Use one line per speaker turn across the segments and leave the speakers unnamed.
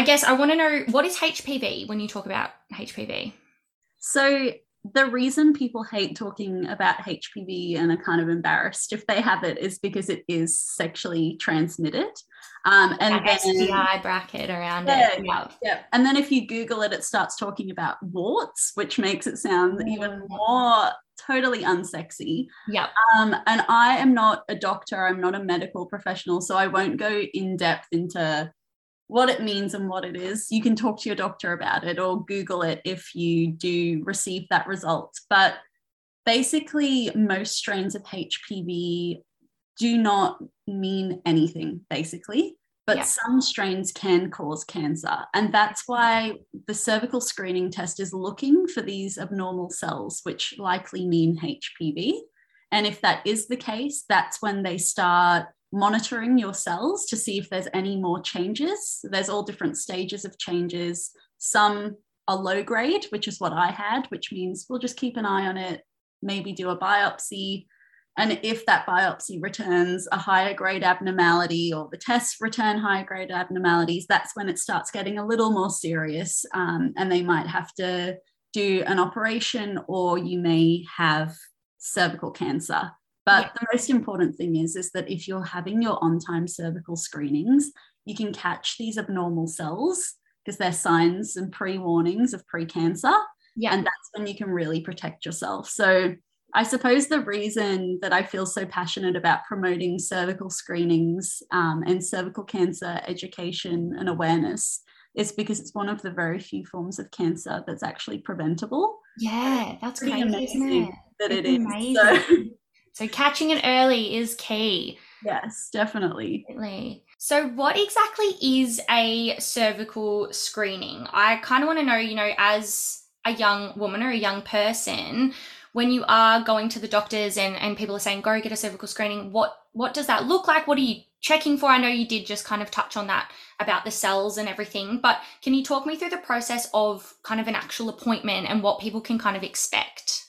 I guess I want to know what is HPV when you talk about HPV?
So, the reason people hate talking about HPV and are kind of embarrassed if they have it is because it is sexually transmitted.
Um, and that then, STI bracket around
yeah,
it.
Yeah. yeah. And then if you Google it, it starts talking about warts, which makes it sound even more totally unsexy.
Yeah.
Um, and I am not a doctor, I'm not a medical professional, so I won't go in depth into what it means and what it is. You can talk to your doctor about it or Google it if you do receive that result. But basically, most strains of HPV do not mean anything, basically. But yeah. some strains can cause cancer. And that's why the cervical screening test is looking for these abnormal cells, which likely mean HPV. And if that is the case, that's when they start monitoring your cells to see if there's any more changes. There's all different stages of changes. Some are low grade, which is what I had, which means we'll just keep an eye on it, maybe do a biopsy. And if that biopsy returns a higher grade abnormality or the tests return higher grade abnormalities, that's when it starts getting a little more serious. Um, and they might have to do an operation or you may have cervical cancer. But yeah. the most important thing is, is that if you're having your on-time cervical screenings, you can catch these abnormal cells because they're signs and pre-warnings of pre-cancer. Yeah. And that's when you can really protect yourself. So I suppose the reason that I feel so passionate about promoting cervical screenings um, and cervical cancer education and awareness is because it's one of the very few forms of cancer that's actually preventable.
Yeah, that's pretty crazy, amazing
that it's it is. So
so catching it early is key.
Yes, definitely.
Definitely. So, what exactly is a cervical screening? I kind of want to know, you know, as a young woman or a young person, when you are going to the doctors and, and people are saying, go get a cervical screening, what, what does that look like? What are you checking for? I know you did just kind of touch on that about the cells and everything, but can you talk me through the process of kind of an actual appointment and what people can kind of expect?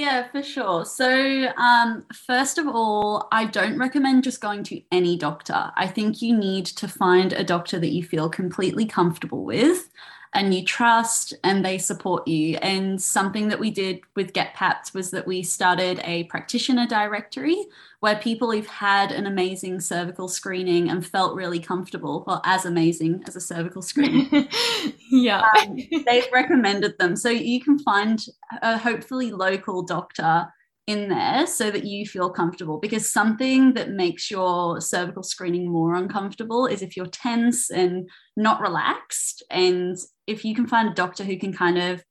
Yeah, for sure. So, um, first of all, I don't recommend just going to any doctor. I think you need to find a doctor that you feel completely comfortable with and you trust and they support you. And something that we did with Get Papped was that we started a practitioner directory where people who've had an amazing cervical screening and felt really comfortable, or as amazing as a cervical screening,
yeah,
um, they've recommended them. So you can find a hopefully local doctor in there so that you feel comfortable because something that makes your cervical screening more uncomfortable is if you're tense and not relaxed. And if you can find a doctor who can kind of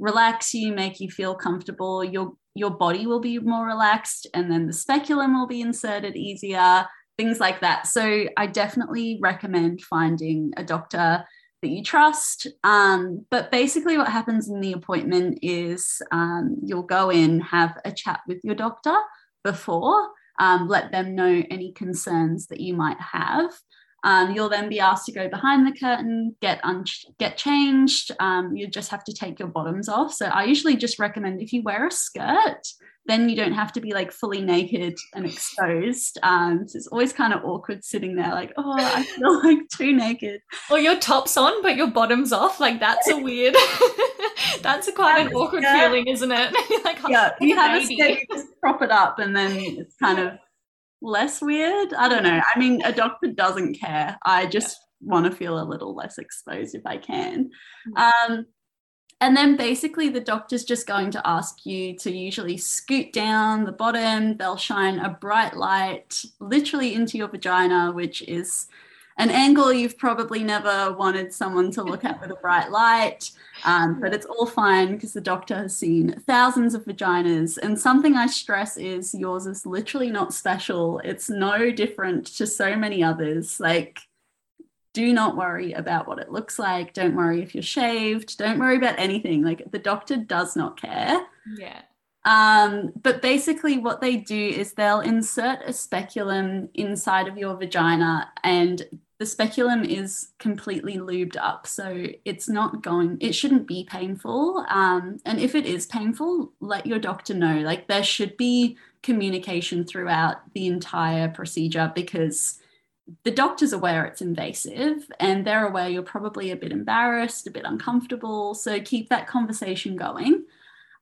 relax you make you feel comfortable your your body will be more relaxed and then the speculum will be inserted easier things like that. So i definitely recommend finding a doctor that you trust. Um, but basically, what happens in the appointment is um, you'll go in, have a chat with your doctor before, um, let them know any concerns that you might have. Um, you'll then be asked to go behind the curtain, get un- get changed. Um, you just have to take your bottoms off. So I usually just recommend if you wear a skirt, then you don't have to be like fully naked and exposed. Um, so it's always kind of awkward sitting there, like, oh, I feel like too naked.
Or your top's on, but your bottom's off. Like that's a weird. that's a quite an awkward yeah. feeling, isn't it?
like, yeah, you have baby. a you just prop it up, and then it's kind of less weird. I don't know. I mean, a doctor doesn't care. I just yeah. want to feel a little less exposed if I can. Mm-hmm. Um, and then basically, the doctor's just going to ask you to usually scoot down the bottom. They'll shine a bright light literally into your vagina, which is an angle you've probably never wanted someone to look at with a bright light. Um, but it's all fine because the doctor has seen thousands of vaginas. And something I stress is yours is literally not special. It's no different to so many others. Like, do not worry about what it looks like. Don't worry if you're shaved. Don't worry about anything. Like, the doctor does not care.
Yeah.
Um, but basically, what they do is they'll insert a speculum inside of your vagina, and the speculum is completely lubed up. So it's not going, it shouldn't be painful. Um, and if it is painful, let your doctor know. Like, there should be communication throughout the entire procedure because the doctor's aware it's invasive and they're aware you're probably a bit embarrassed, a bit uncomfortable. So keep that conversation going.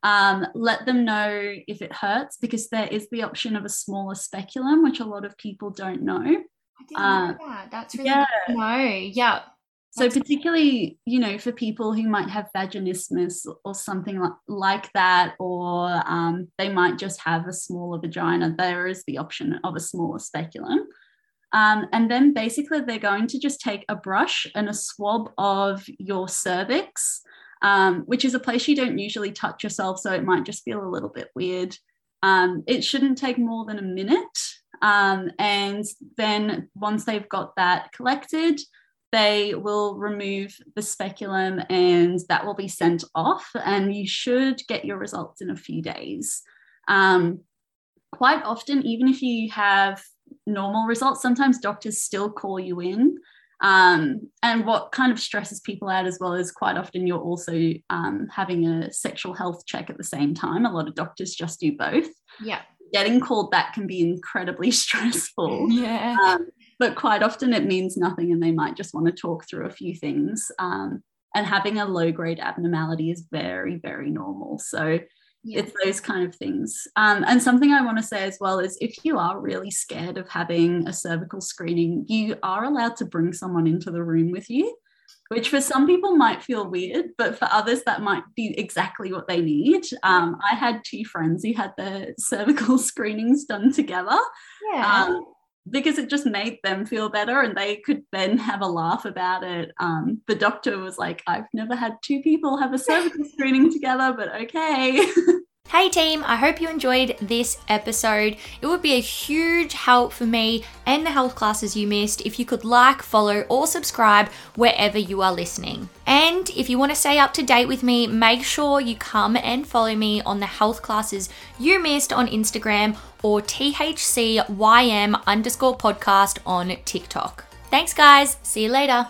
Um, let them know if it hurts because there is the option of a smaller speculum, which a lot of people don't know.
I didn't uh, know that. That's really yeah. good to know. Yeah.
So particularly, you know, for people who might have vaginismus or something like, like that, or um, they might just have a smaller vagina, there is the option of a smaller speculum. Um, and then basically they're going to just take a brush and a swab of your cervix um, which is a place you don't usually touch yourself. So it might just feel a little bit weird. Um, it shouldn't take more than a minute. Um, and then once they've got that collected, they will remove the speculum and that will be sent off. And you should get your results in a few days. Um, quite often, even if you have normal results, sometimes doctors still call you in um, and what kind of stresses people out as well is quite often you're also um, having a sexual health check at the same time. A lot of doctors just do both.
Yeah.
Getting called back can be incredibly stressful.
Yeah.
Um, but quite often it means nothing and they might just want to talk through a few things. Um, and having a low grade abnormality is very, very normal. So yeah. it's those kind of things um, and something i want to say as well is if you are really scared of having a cervical screening you are allowed to bring someone into the room with you which for some people might feel weird but for others that might be exactly what they need um, i had two friends who had their cervical screenings done together
yeah. Um,
because it just made them feel better and they could then have a laugh about it. Um, the doctor was like, I've never had two people have a cervical screening together, but okay.
Hey team, I hope you enjoyed this episode. It would be a huge help for me and the health classes you missed if you could like, follow, or subscribe wherever you are listening. And if you want to stay up to date with me, make sure you come and follow me on the health classes you missed on Instagram or THCYM underscore podcast on TikTok. Thanks, guys. See you later.